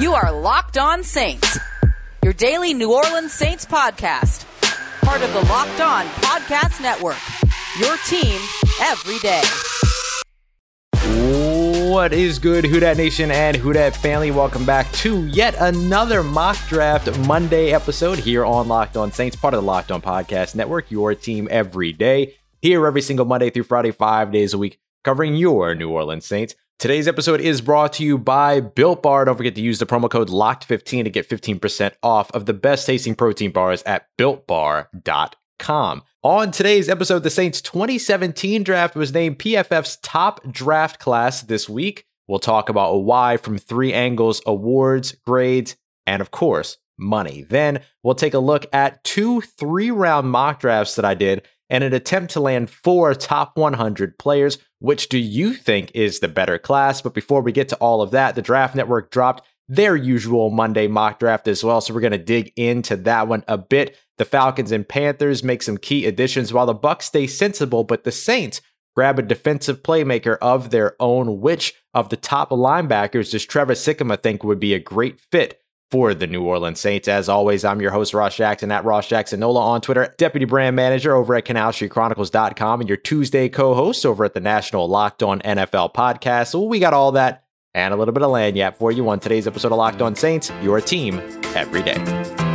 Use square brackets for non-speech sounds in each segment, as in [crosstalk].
You are Locked On Saints, your daily New Orleans Saints podcast, part of the Locked On Podcast Network. Your team every day. What is good, Who Dat Nation and Who Dat family? Welcome back to yet another mock draft Monday episode here on Locked On Saints, part of the Locked On Podcast Network. Your team every day, here every single Monday through Friday, five days a week, covering your New Orleans Saints. Today's episode is brought to you by Built Bar. Don't forget to use the promo code LOCKED15 to get 15% off of the best tasting protein bars at builtbar.com. On today's episode, the Saints 2017 draft was named PFF's top draft class this week. We'll talk about why from three angles awards, grades, and of course, money. Then we'll take a look at two three round mock drafts that I did and an attempt to land four top 100 players. Which do you think is the better class? But before we get to all of that, the Draft Network dropped their usual Monday mock draft as well. So we're going to dig into that one a bit. The Falcons and Panthers make some key additions while the Bucks stay sensible, but the Saints grab a defensive playmaker of their own. Which of the top linebackers does Trevor Sikkema think would be a great fit for the New Orleans Saints. As always, I'm your host, Ross Jackson, at Ross Jackson Nola on Twitter, Deputy Brand Manager over at CanalStreetChronicles.com, and your Tuesday co host over at the National Locked On NFL podcast. So we got all that and a little bit of lagniappe for you on today's episode of Locked On Saints, your team every day.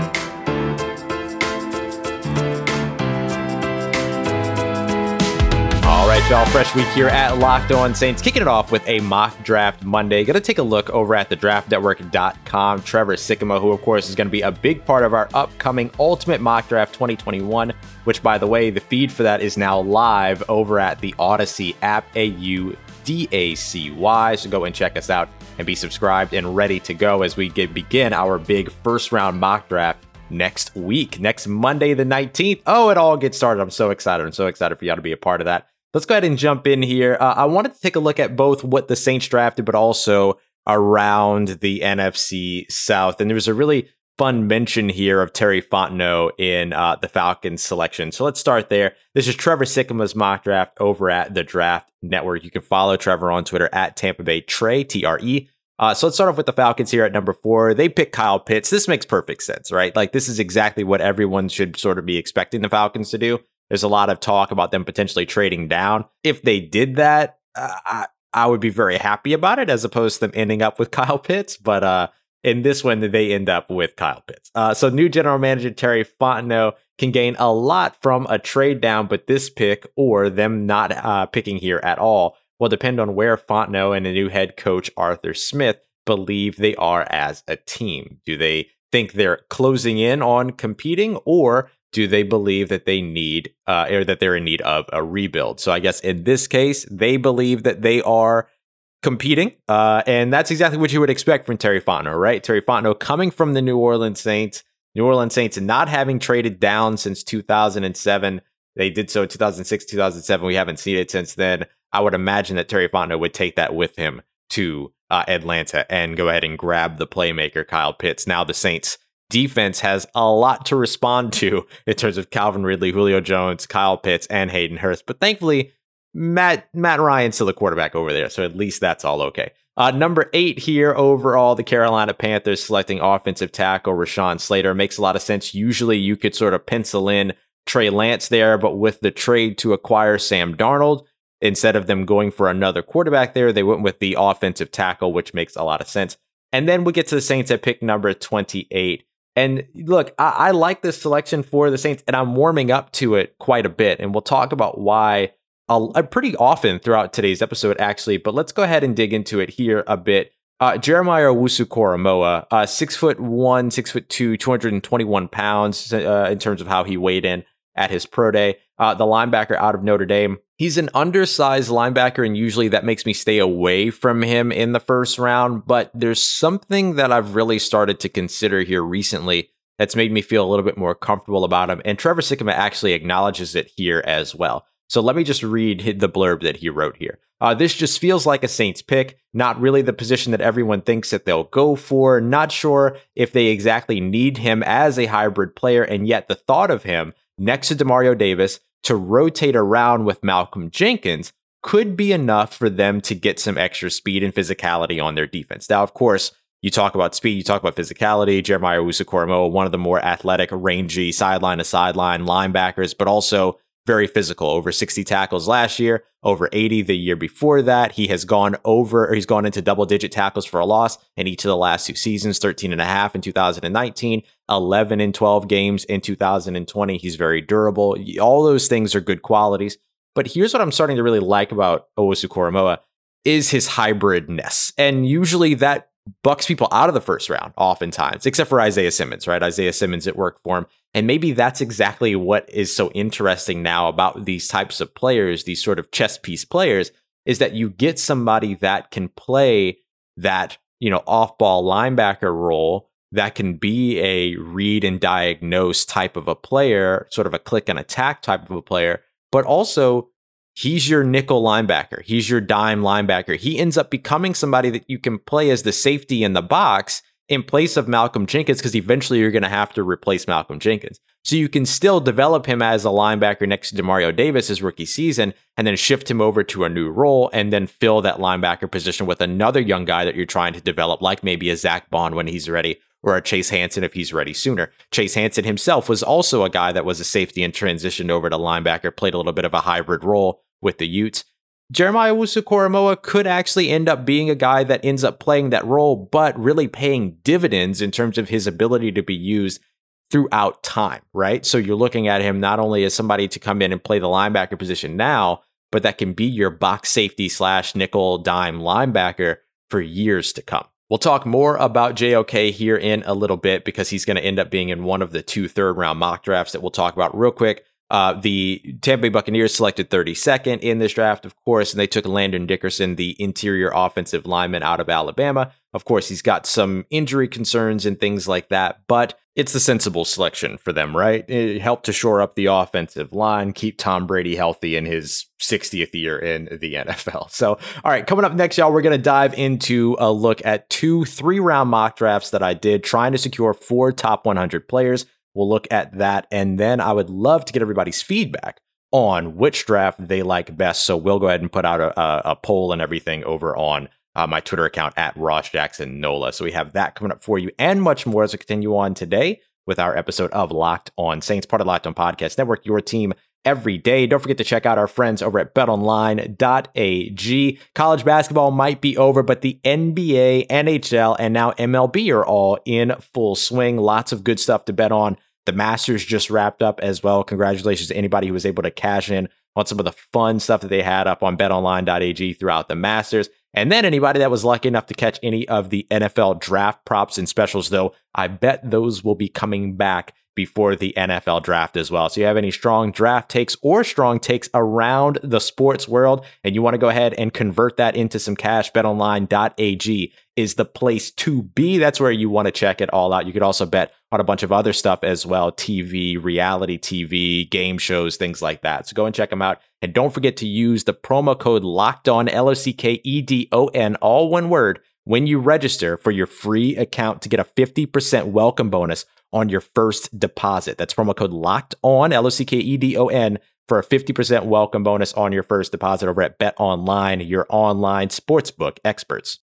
Right, y'all. Fresh week here at Locked On Saints. Kicking it off with a mock draft Monday. Going to take a look over at the draftnetwork.com. Trevor Sikkema, who, of course, is going to be a big part of our upcoming Ultimate Mock Draft 2021, which, by the way, the feed for that is now live over at the Audacy app, A U D A C Y. So go and check us out and be subscribed and ready to go as we get, begin our big first round mock draft next week, next Monday, the 19th. Oh, it all gets started. I'm so excited. I'm so excited for y'all to be a part of that let's go ahead and jump in here. Uh, I wanted to take a look at both what the Saints drafted, but also around the NFC South. And there was a really fun mention here of Terry Fontenot in uh, the Falcons selection. So let's start there. This is Trevor Sikkema's mock draft over at the Draft Network. You can follow Trevor on Twitter at Tampa Bay Trey, T R E. Uh, so let's start off with the Falcons here at number four. They pick Kyle Pitts. This makes perfect sense, right? Like, this is exactly what everyone should sort of be expecting the Falcons to do. There's a lot of talk about them potentially trading down. If they did that, uh, I, I would be very happy about it as opposed to them ending up with [laughs] Kyle Pitts. But uh, in this one, they end up with Kyle Pitts. Uh, so new general manager Terry Fontenot can gain a lot from a trade down, but this pick or them not uh, picking here at all will depend on where Fontenot and the new head coach Arthur Smith believe they are as a team. Do they think they're closing in on competing, or do they believe that they need uh, or that they're in need of a rebuild? So I guess in this case, they believe that they are competing, uh, and that's exactly what you would expect from Terry Fontenot, right? Terry Fontenot coming from the New Orleans Saints, New Orleans Saints not having traded down since 2007. They did so in 2006, 2007. We haven't seen it since then. I would imagine that Terry Fontenot would take that with him to uh, Atlanta and go ahead and grab the playmaker Kyle Pitts. Now the Saints defense has a lot to respond to [laughs] in terms of Calvin Ridley, Julio Jones, Kyle Pitts, and Hayden Hurst. But thankfully, Matt Matt Ryan's still the quarterback over there, so at least that's all okay. Uh, number eight here overall, the Carolina Panthers selecting offensive tackle Rashawn Slater makes a lot of sense. Usually, you could sort of pencil in Trey Lance there, but with the trade to acquire Sam Darnold, instead of them going for another quarterback there, they went with the offensive tackle, which makes a lot of sense. And then we get to the Saints at pick number 28. And look, I, I, like this selection for the Saints, and I'm warming up to it quite a bit. And we'll talk about why uh, pretty often throughout today's episode, actually. But let's go ahead and dig into it here a bit. Uh, Jeremiah Owusu-Koramoah, uh, six foot one, six foot two, 221 pounds uh, in terms of how he weighed in at his pro day. Uh, the linebacker out of Notre Dame. He's an undersized linebacker, and usually that makes me stay away from him in the first round. But there's something that I've really started to consider here recently that's made me feel a little bit more comfortable about him. And Trevor Sikkema actually acknowledges it here as well. So let me just read the blurb that he wrote here. Uh, this just feels like a Saints pick, not really the position that everyone thinks that they'll go for. Not sure if they exactly need him as a hybrid player, and yet the thought of him next to Demario Davis to rotate around with Malcolm Jenkins could be enough for them to get some extra speed and physicality on their defense. Now, of course, You talk about speed, you talk about physicality. Jeremiah Owusu-Koramoah, one of the more athletic, rangy, sideline to sideline linebackers, but also very physical. Over 60 tackles last year, over 80 the year before that. He has gone over, he's gone into double digit tackles for a loss in each of the last two seasons 13 and a half in 2019, 11 in 12 games in 2020. He's very durable. All those things are good qualities. But here's what I'm starting to really like about Owusu-Koramoah is his hybridness. And usually that bucks people out of the first round, oftentimes, except for Isaiah Simmons, right? Isaiah Simmons at work for him. And maybe that's exactly what is so interesting now about these types of players, these sort of chess piece players, is that you get somebody that can play that, you know, off ball linebacker role that can be a read and diagnose type of a player, sort of a click and attack type of a player, but also he's your nickel linebacker. He's your dime linebacker. He ends up becoming somebody that you can play as the safety in the box in place of Malcolm Jenkins because eventually you're going to have to replace Malcolm Jenkins. So you can still develop him as a linebacker next to Demario Davis his rookie season and then shift him over to a new role and then fill that linebacker position with another young guy that you're trying to develop, like maybe a Zack Baun when he's ready or a Chase Hansen if he's ready sooner. Chase Hansen himself was also a guy that was a safety and transitioned over to linebacker, played a little bit of a hybrid role with the Utes. Jeremiah Owusu-Koramoah could actually end up being a guy that ends up playing that role, but really paying dividends in terms of his ability to be used throughout time, right? So you're looking at him not only as somebody to come in and play the linebacker position now, but that can be your box safety slash nickel dime linebacker for years to come. We'll talk more about JOK here in a little bit because he's going to end up being in one of the two third round mock drafts that we'll talk about real quick. Uh, the Tampa Bay Buccaneers selected 32nd in this draft, of course, and they took Landon Dickerson, the interior offensive lineman out of Alabama. Of course, he's got some injury concerns and things like that, but it's the sensible selection for them, right? It helped to shore up the offensive line, keep Tom Brady healthy in his 60th year in the NFL. [laughs] So, all right, coming up next, y'all, we're going to dive into a look at two three round mock drafts that I did trying to secure four top 100 players. We'll look at that. And then I would love to get everybody's feedback on which draft they like best. So we'll go ahead and put out a, a poll and everything over on uh, my Twitter account at Ross Jackson Nola. So we have that coming up for you and much more as we continue on today with our episode of Locked On Saints, part of Locked On Podcast Network, your team every day. Don't forget to check out our friends over at betonline.ag. College basketball might be over, but the NBA, NHL, and now MLB are all in full swing. Lots of good stuff to bet on the Masters just wrapped up as well. Congratulations to anybody who was able to cash in on some of the fun stuff that they had up on betonline.ag throughout the Masters. And then anybody that was lucky enough to catch any of the NFL draft props and specials, though, I bet those will be coming back before the NFL draft as well. So you have any strong draft takes or strong takes around the sports world and you want to go ahead and convert that into some cash, betonline.ag is the place to be. That's where you want to check it all out. You could also bet on a bunch of other stuff as well TV, reality TV, game shows, things like that. So go and check them out. And don't forget to use the promo code locked on, L O C K E D O N, all one word, when you register for your free account to get a 50% welcome bonus on your first deposit. That's promo code locked on, L O C K E D O N, for a 50% welcome bonus on your first deposit over at Bet Online, your online sportsbook experts.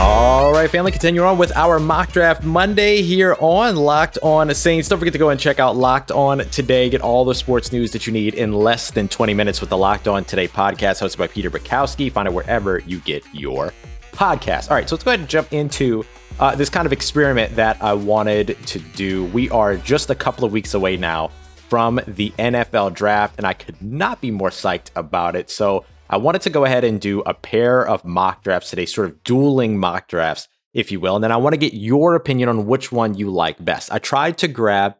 All right, family, continue on with our mock draft Monday here on Locked On Saints. Don't forget to go and check out Locked On Today. Get all the sports news that you need in less than 20 minutes with the Locked On Today podcast hosted by Peter Bukowski. Find it wherever you get your podcast. All right, so let's go ahead and jump into uh, this kind of experiment that I wanted to do. We are just a couple of weeks away now from the NFL draft, and I could not be more psyched about it. So, I wanted to go ahead and do a pair of mock drafts today, sort of dueling mock drafts, if you will. And then I want to get your opinion on which one you like best. I tried to grab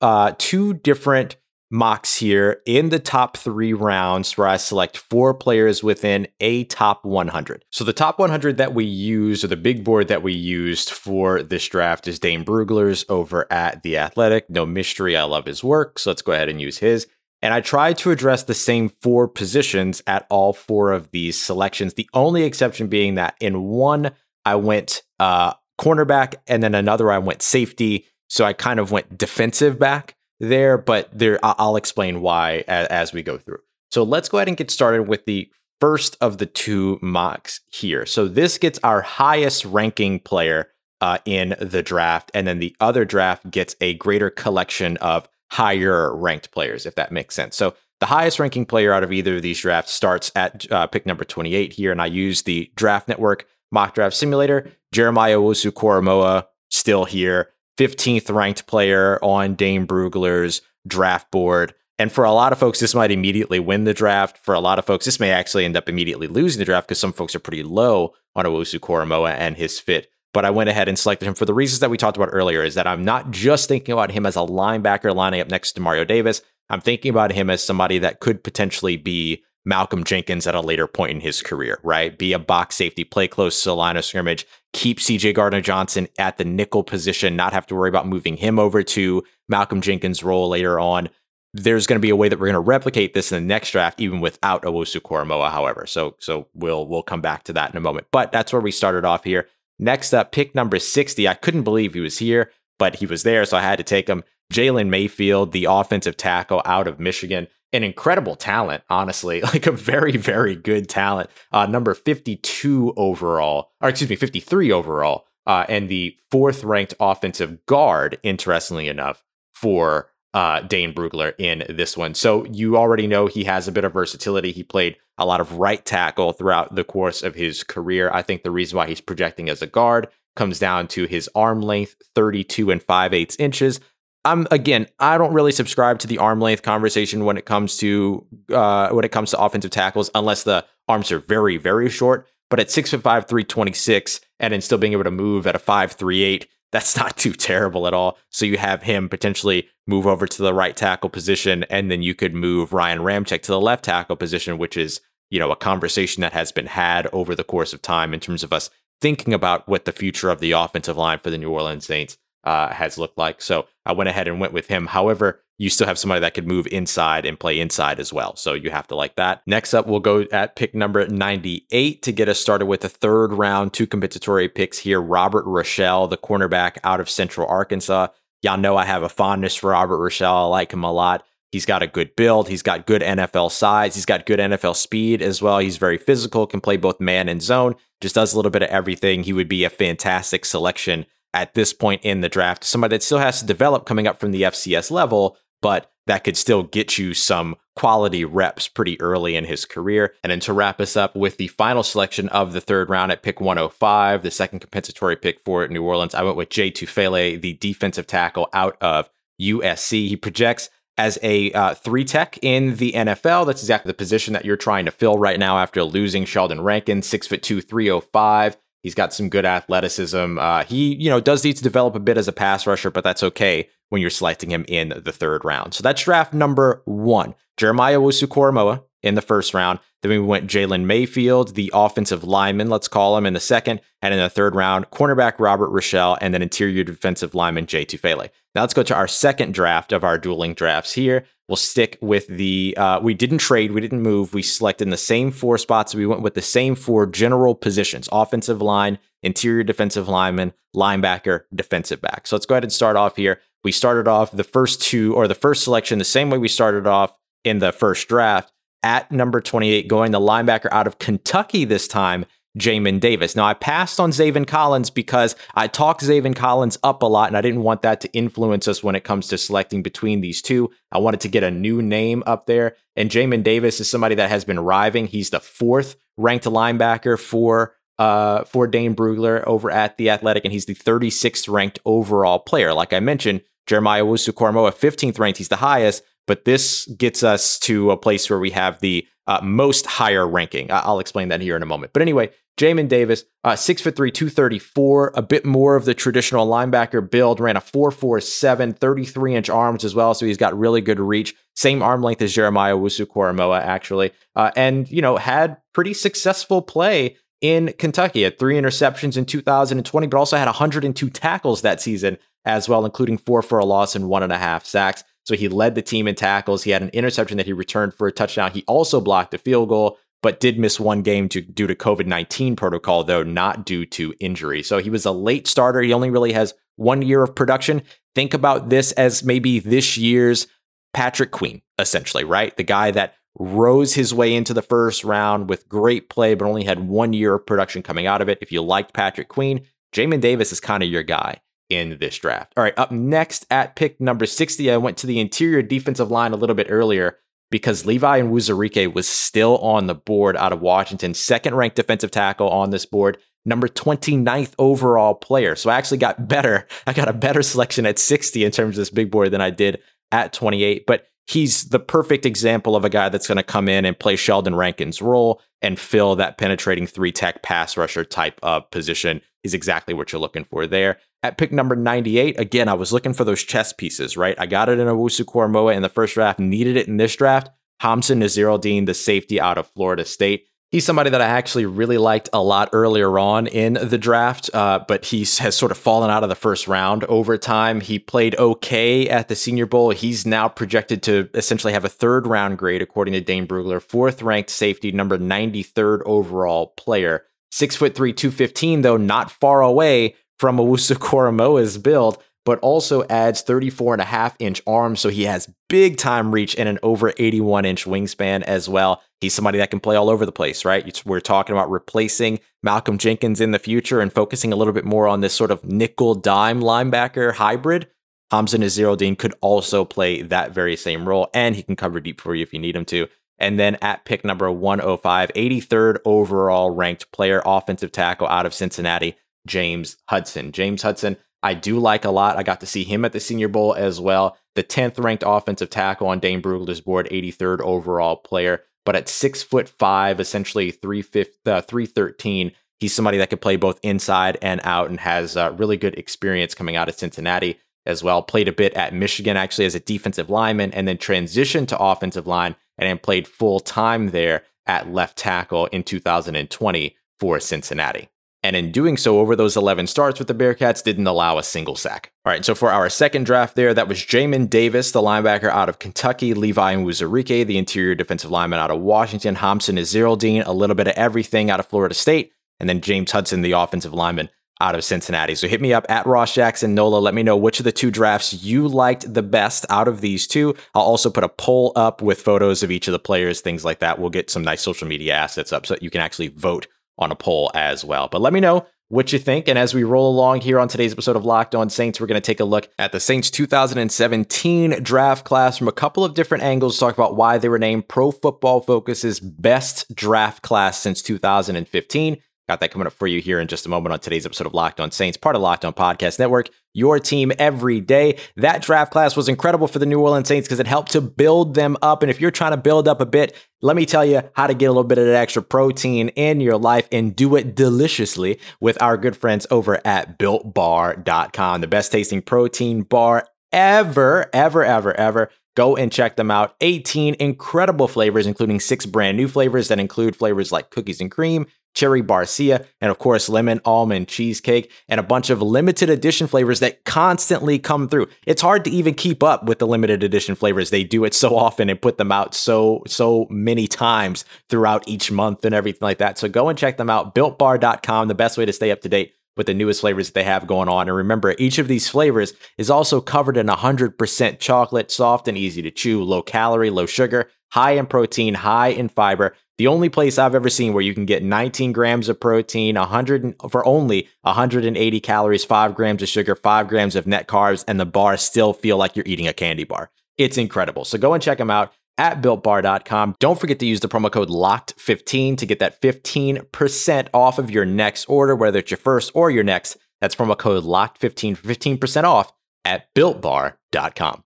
uh, two different mocks here in the top three rounds where I select four players within a top 100. So the top 100 that we use, or the big board that we used for this draft, is Dane Brugler's over at The Athletic. No mystery, I love his work. So let's go ahead and use his. And I tried to address the same four positions at all four of these selections. The only exception being that in one, I went uh, cornerback, and then another, I went safety. So I kind of went defensive back there, but there I'll explain why as, as we go through. So let's go ahead and get started with the first of the two mocks here. So this gets our highest ranking player uh, in the draft, and then the other draft gets a greater collection of higher ranked players, if that makes sense. So the highest ranking player out of either of these drafts starts at uh, pick number 28 here, and I use the Draft Network mock draft simulator. Jeremiah Owusu Koramoah still here, 15th ranked player on Dane Brugler's draft board. And for a lot of folks, this might immediately win the draft. For a lot of folks, this may actually end up immediately losing the draft because some folks are pretty low on Owusu Koramoah and his fit. But I went ahead and selected him for the reasons that we talked about earlier is that I'm not just thinking about him as a linebacker lining up next to Mario Davis. I'm thinking about him as somebody that could potentially be Malcolm Jenkins at a later point in his career, right? Be a box safety, play close to the line of scrimmage, keep CJ Gardner Johnson at the nickel position, not have to worry about moving him over to Malcolm Jenkins' role later on there's going to be a way that we're going to replicate this in the next draft, even without Owusu Koramoah, however. So so we'll we'll come back to that in a moment. But that's where we started off here. Next up, pick number 60. I couldn't believe he was here, but he was there, so I had to take him. Jalen Mayfield, the offensive tackle out of Michigan. An incredible talent, honestly, [laughs] like a very, very good talent. Uh, number 52 overall, or excuse me, 53 overall, uh, and the fourth ranked offensive guard, interestingly enough, for uh, Dane Brugler in this one. So you already know he has a bit of versatility. He played a lot of right tackle throughout the course of his career. I think the reason why he's projecting as a guard comes down to his arm length, 32 and 5 eighths inches. I'm again, I don't really subscribe to the arm length conversation when it comes to uh, when it comes to offensive tackles, unless the arms are very, very short. But at six foot five, 326, and then still being able to move at a five three eight, that's not too terrible at all. So you have him potentially move over to the right tackle position, and then you could move Ryan Ramczyk to the left tackle position, which is, you know, a conversation that has been had over the course of time in terms of us thinking about what the future of the offensive line for the New Orleans Saints uh, has looked like. So I went ahead and went with him. However, you still have somebody that could move inside and play inside as well. So you have to like that. Next up, we'll go at pick number 98 to get us started with the third round, two compensatory picks here. Robert Rochell, the cornerback out of Central Arkansas. Y'all know I have a fondness for Robert Rochell. I like him a lot. He's got a good build. He's got good NFL size. He's got good NFL speed as well. He's very physical, can play both man and zone, just does a little bit of everything. He would be a fantastic selection at this point in the draft. Somebody that still has to develop coming up from the FCS level, but that could still get you some quality reps pretty early in his career. And then to wrap us up with the final selection of the third round at pick 105, the second compensatory pick for New Orleans, I went with Jay Tufele, the defensive tackle out of USC. He projects as a uh, three tech in the NFL. That's exactly the position that you're trying to fill right now after losing Sheldon Rankin, six foot two, 305. He's got some good athleticism. Uh, he, you know, does need to develop a bit as a pass rusher, but that's okay when you're selecting him in the third round. So that's draft number one. Jeremiah Owusu in the first round. Then we went Jalen Mayfield, the offensive lineman, let's call him, in the second. And in the third round, cornerback Robert Rochell, and then interior defensive lineman Jay Tufele. Now let's go to our second draft of our dueling drafts here. We'll stick with the, uh, we didn't trade, we didn't move. We selected in the same four spots. We went with the same four general positions offensive line, interior defensive lineman, linebacker, defensive back. So let's go ahead and start off here. We started off the first two, or the first selection, the same way we started off in the first draft at number 28, going the linebacker out of Kentucky this time, Jamin Davis. Now, I passed on Zaven Collins because I talked Zaven Collins up a lot, and I didn't want that to influence us when it comes to selecting between these two. I wanted to get a new name up there, and Jamin Davis is somebody that has been arriving. He's the fourth ranked linebacker for uh, for Dane Brugler over at the Athletic, and he's the 36th ranked overall player. Like I mentioned, Jeremiah Owusu Koramoah, 15th ranked, he's the highest but this gets us to a place where we have the uh, most higher ranking. I'll explain that here in a moment. But anyway, Jamin Davis, uh, six foot three, 234, a bit more of the traditional linebacker build, ran a 447, 33 inch arms as well. So he's got really good reach. Same arm length as Jeremiah Wusu Koramoah, actually. Uh, and, you know, had pretty successful play in Kentucky. at three interceptions in 2020, but also had 102 tackles that season as well, including four for a loss and one and a half sacks. So he led the team in tackles. He had an interception that he returned for a touchdown. He also blocked a field goal, but did miss one game to, due to COVID 19 protocol, though not due to injury. So he was a late starter. He only really has one year of production. think about this as maybe this year's Patrick Queen, essentially, right? The guy that rose his way into the first round with great play, but only had one year of production coming out of it. If you liked Patrick Queen, Jamin Davis is kind of your guy in this draft. All right, up next at pick number 60, I went to the interior defensive line a little bit earlier because Levi Onwuzurike was still on the board out of Washington, second ranked defensive tackle on this board, number 29th overall player. So I actually got better. I got a better selection at 60 in terms of this big board than I did at 28. But he's the perfect example of a guy that's going to come in and play Sheldon Rankins' role and fill that penetrating three tech pass rusher type of position is exactly what you're looking for there. At pick number 98, again, I was looking for those chess pieces, right? I got it in Owusu Koramoah in the first draft, needed it in this draft. Hamsah Nasirildeen, the safety out of Florida State. He's somebody that I actually really liked a lot earlier on in the draft, uh, but he has sort of fallen out of the first round over time. He played okay at the Senior Bowl. He's now projected to essentially have a third round grade, according to Dane Brugler, fourth ranked safety, number 93rd overall player. Six foot three, 215, though, not far away from Owusu Koramoah's build but also adds 34 and a half inch arms. So he has big time reach and an over 81 inch wingspan as well. He's somebody that can play all over the place, right? We're talking about replacing Malcolm Jenkins in the future and focusing a little bit more on this sort of nickel dime linebacker hybrid. Hamsah Nasirildeen could also play that very same role, and he can cover deep for you if you need him to. And then at pick number 105, 83rd overall ranked player, offensive tackle out of Cincinnati, James Hudson. James Hudson, I do like a lot. I got to see him at the Senior Bowl as well. The 10th ranked offensive tackle on Dane Brugler's board, 83rd overall player. But at six foot five, essentially three uh, 313, he's somebody that could play both inside and out and has uh, really good experience coming out of Cincinnati as well. Played a bit at Michigan actually as a defensive lineman and then transitioned to offensive line and then played full time there at left tackle in 2020 for Cincinnati and in doing so over those 11 starts with the Bearcats didn't allow a single sack. All right, so for our second draft there, that was Jamin Davis, the linebacker out of Kentucky, Levi Onwuzurike, the interior defensive lineman out of Washington, Hamsah Nasirildeen, a little bit of everything out of Florida State, and then James Hudson, the offensive lineman out of Cincinnati. So hit me up at Ross Jackson Nola. Let me know which of the two drafts you liked the best out of these two. I'll also put a poll up with photos of each of the players, things like that. We'll get some nice social media assets up so that you can actually vote on a poll as well. But let me know what you think. And as we roll along here on today's episode of Locked On Saints, we're going to take a look at the Saints 2017 draft class from a couple of different angles, talk about why they were named Pro Football Focus's best draft class since 2015. Got that coming up for you here in just a moment on today's episode of Locked On Saints, part of Locked On Podcast Network, your team every day. That draft class was incredible for the New Orleans Saints because it helped to build them up. And if you're trying to build up a bit, let me tell you how to get a little bit of that extra protein in your life and do it deliciously with our good friends over at builtbar.com, the best tasting protein bar ever, ever, ever, ever. Go and check them out. 18 incredible flavors, including six brand new flavors that include flavors like cookies and cream cherry barcia, and of course, lemon almond cheesecake, and a bunch of limited edition flavors that constantly come through. It's hard to even keep up with the limited edition flavors. They do it so often and put them out so, so many times throughout each month and everything like that. So go and check them out. BuiltBar.com, the best way to stay up to date with the newest flavors that they have going on. And remember, each of these flavors is also covered in 100% chocolate, soft and easy to chew, low calorie, low sugar, high in protein, high in fiber. The only place I've ever seen where you can get 19 grams of protein, 100 for only 180 calories, five grams of sugar, five grams of net carbs, and the bar still feel like you're eating a candy bar. It's incredible. So go and check them out at builtbar.com. Don't forget to use the promo code LOCKED15 to get that 15% off of your next order, whether it's your first or your next. That's promo code LOCKED15 for 15% off at builtbar.com.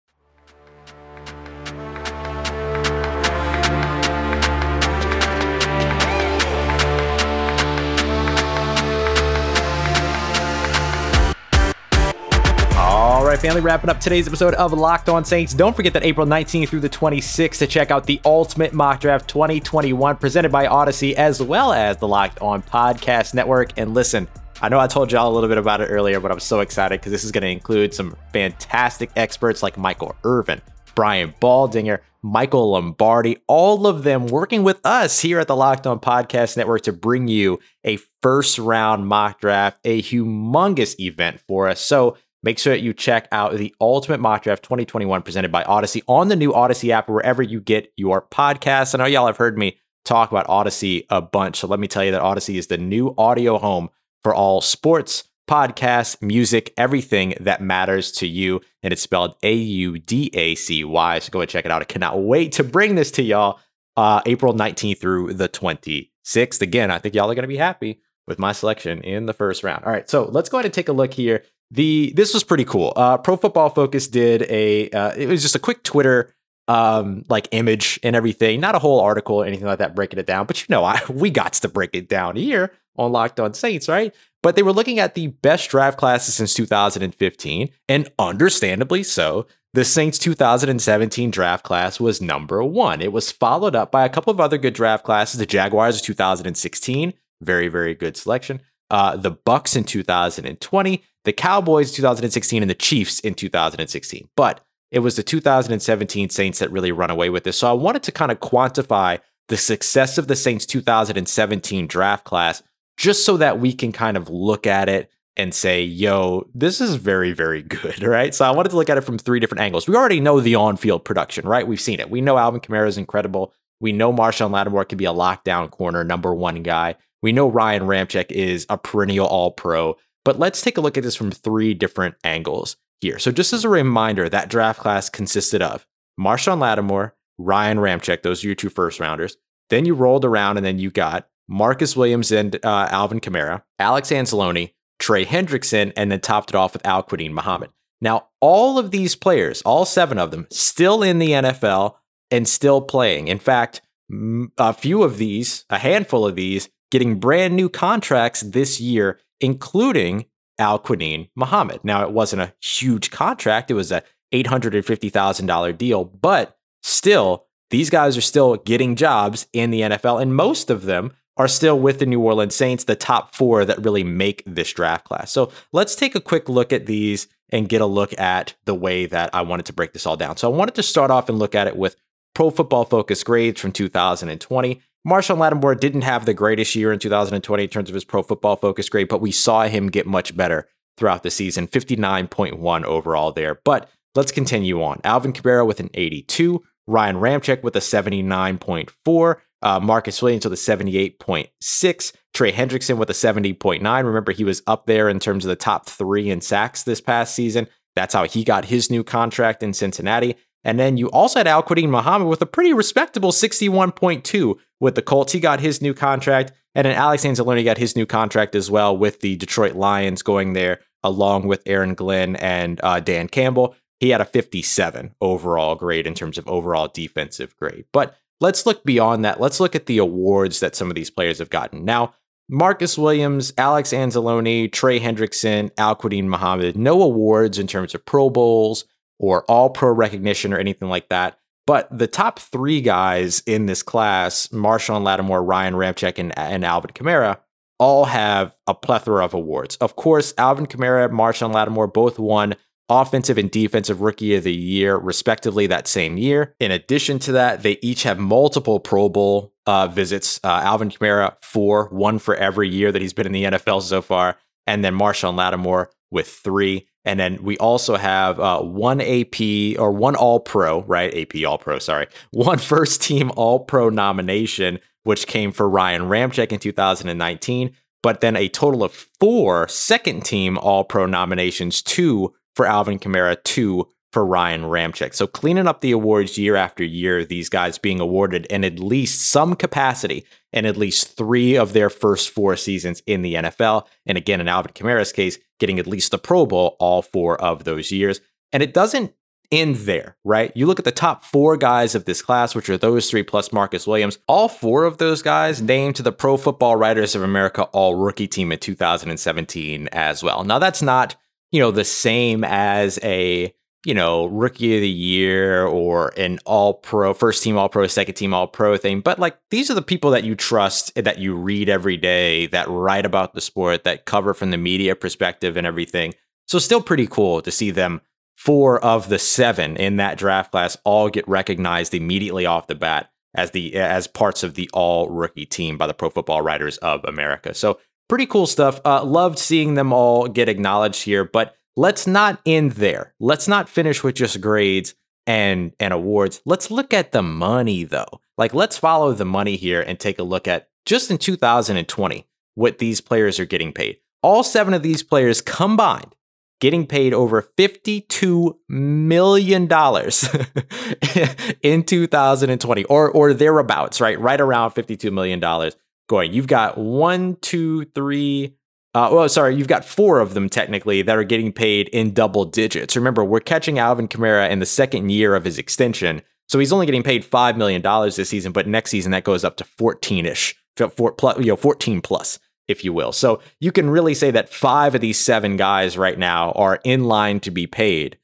right, family, wrapping up today's episode of Locked On Saints. Don't forget that April 19th through the 26th to check out the Ultimate Mock Draft 2021 presented by Audacy as well as the Locked On Podcast Network. And listen, I know I told y'all a little bit about it earlier, but I'm so excited because this is going to include some fantastic experts like Michael Irvin, Brian Baldinger, Michael Lombardi, all of them working with us here at the Locked On Podcast Network to bring you a first round mock draft, a humongous event for us. So make sure that you check out the Ultimate Mock Draft 2021 presented by Audacy on the new Audacy app or wherever you get your podcasts. I know y'all have heard me talk about Audacy a bunch. So let me tell you that Audacy is the new audio home for all sports, podcasts, music, everything that matters to you. And it's spelled A U D A C Y. So go and check it out. I cannot wait to bring this to y'all uh, April 19th through the 26th. Again, I think y'all are going to be happy with my selection in the first round. All right, so let's go ahead and take a look here. The this was pretty cool. Uh, Pro Football Focus did a uh, it was just a quick Twitter um like image and everything, not a whole article or anything like that breaking it down. But you know, I [laughs] we got to break it down here on Locked On Saints, right? But they were looking at the best draft classes since 2015, and understandably so. The Saints 2017 draft class was number one. It was followed up by a couple of other good draft classes. The Jaguars of 2016, very, very good selection. Uh, the Bucks in 2020, the Cowboys 2016, and the Chiefs in 2016. But it was the 2017 Saints that really run away with this. So I wanted to kind of quantify the success of the Saints 2017 draft class just so that we can kind of look at it and say, yo, this is very, very good, [laughs] right? So I wanted to look at it from three different angles. We already know the on field production, right? We've seen it. We know Alvin Kamara is incredible. We know Marshon Lattimore can be a lockdown corner, number one guy. We know Ryan Ramczyk is a perennial all pro. But let's take a look at this from three different angles here. So just as a reminder, that draft class consisted of Marshon Lattimore, Ryan Ramczyk, those are your two first rounders. Then you rolled around and then you got Marcus Williams and uh, Alvin Kamara, Alex Anzalone, Trey Hendrickson, and then topped it off with Al-Quadin Muhammad. Now, all of these players, all seven of them, still in the NFL and still playing. In fact, a few of these, a handful of these, getting brand new contracts this year, including Al-Quadin Muhammad. Now, it wasn't a huge contract, it was a $850,000 deal, but still, these guys are still getting jobs in the NFL, and most of them are still with the New Orleans Saints, the top four that really make this draft class. So let's take a quick look at these and get a look at the way that I wanted to break this all down. So I wanted to start off and look at it with Pro Football Focus grades from 2020. Marshon Lattimore didn't have the greatest year in 2020 in terms of his Pro Football Focus grade, but we saw him get much better throughout the season, 59.1 overall there. But let's continue on. Alvin Kamara with an 82, Ryan Ramczyk with a 79.4, uh, Marcus Williams with a 78.6. Trey Hendrickson with a 70.9. Remember, he was up there in terms of the top three in sacks this past season. That's how he got his new contract in Cincinnati. And then you also had Al-Quadin Muhammad with a pretty respectable 61.2 with the Colts. He got his new contract. And then Alex Anzalone got his new contract as well with the Detroit Lions going there along with Aaron Glenn and uh, Dan Campbell. He had a 57 overall grade in terms of overall defensive grade. But let's look beyond that. Let's look at the awards that some of these players have gotten. Now, Marcus Williams, Alex Anzalone, Trey Hendrickson, Al-Quadin Muhammad, no awards in terms of Pro Bowls or All Pro recognition or anything like that. But the top three guys in this class, Marshon Lattimore, Ryan Ramczyk, and, and Alvin Kamara, all have a plethora of awards. Of course, Alvin Kamara, Marshon Lattimore both won Offensive and Defensive Rookie of the Year, respectively, that same year. In addition to that, they each have multiple Pro Bowl uh, visits. Uh, Alvin Kamara, four, one for every year that he's been in the NFL so far. And then Marshon Lattimore with three. And then we also have uh, one AP or one All Pro, right? AP All Pro, sorry. [laughs] One first team All Pro nomination, which came for Ryan Ramczyk in 2019. But then a total of four second team All Pro nominations, two for Alvin Kamara, two for Ryan Ramczyk. So cleaning up the awards year after year, these guys being awarded in at least some capacity in at least three of their first four seasons in the NFL. And again, in Alvin Kamara's case, getting at least the Pro Bowl all four of those years. And it doesn't end there, right? You look at the top four guys of this class, which are those three plus Marcus Williams. All four of those guys named to the Pro Football Writers of America All Rookie Team in 2017 as well. Now, that's not you know, the same as a, you know, rookie of the year or an all pro, first team all pro, second team all pro thing. But like these are the people that you trust, that you read every day, that write about the sport, that cover from the media perspective and everything. So still pretty cool to see them four of the seven in that draft class all get recognized immediately off the bat as the as parts of the all rookie team by the Pro Football Writers of America. So pretty cool stuff. Uh, loved seeing them all get acknowledged here. But let's not end there. Let's not finish with just grades and and awards. Let's look at the money though. Like let's follow the money here and take a look at just in 2020 what these players are getting paid. All 7 of these players combined getting paid over $52 million [laughs] in 2020 or or thereabouts, right? Right around $52 million going. You've got one, two, three, uh, well, sorry, you've got four of them technically that are getting paid in double digits. Remember, we're catching Alvin Kamara in the second year of his extension. So he's only getting paid $5 million this season, but next season that goes up to 14 ish, you know, 14 plus if you will. So you can really say that five of these seven guys right now are in line to be paid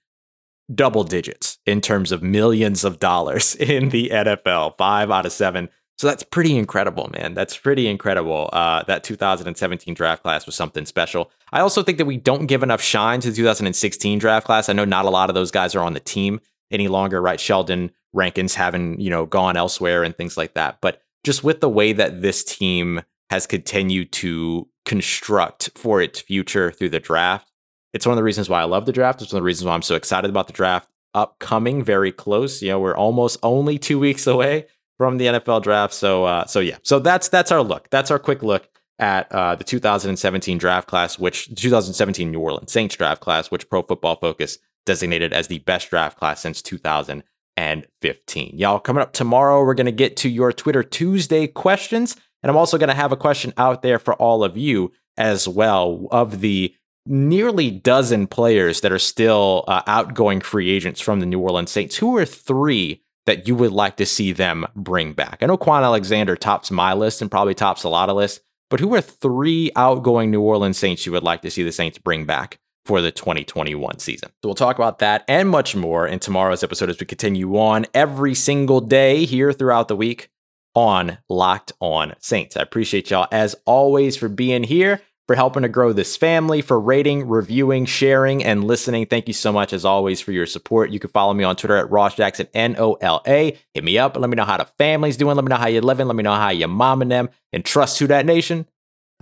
double digits in terms of millions of dollars [laughs] in the NFL. Five out of seven. So that's pretty incredible, man. That's pretty incredible. Uh, that 2017 draft class was something special. I also think that we don't give enough shine to the 2016 draft class. I know not a lot of those guys are on the team any longer, right? Sheldon Rankins having, you know, gone elsewhere and things like that. But just with the way that this team has continued to construct for its future through the draft. It's one of the reasons why I love the draft. It's one of the reasons why I'm so excited about the draft upcoming, very close. You know, we're almost only two weeks away from the NFL draft. So, uh, so yeah, so that's that's our look. That's our quick look at uh, the 2017 draft class, which 2017 New Orleans Saints draft class, which Pro Football Focus designated as the best draft class since 2015. Y'all, coming up tomorrow, we're to get to your Twitter Tuesday questions. And I'm also to have a question out there for all of you as well of the nearly dozen players that are still uh, outgoing free agents from the New Orleans Saints. Who are three that you would like to see them bring back? I know Kwon Alexander tops my list and probably tops a lot of lists, but who are three outgoing New Orleans Saints you would like to see the Saints bring back? For the 2021 season. So, we'll talk about that and much more in tomorrow's episode as we continue on every single day here throughout the week on Locked On Saints. I appreciate y'all as always for being here, for helping to grow this family, for rating, reviewing, sharing, and listening. Thank you so much as always for your support. You can follow me on Twitter at Ross Jackson, N O L A. Hit me up and let me know how the family's doing. Let me know how you're living. Let me know how your mom and them and trust to that nation.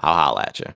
I'll holla at you.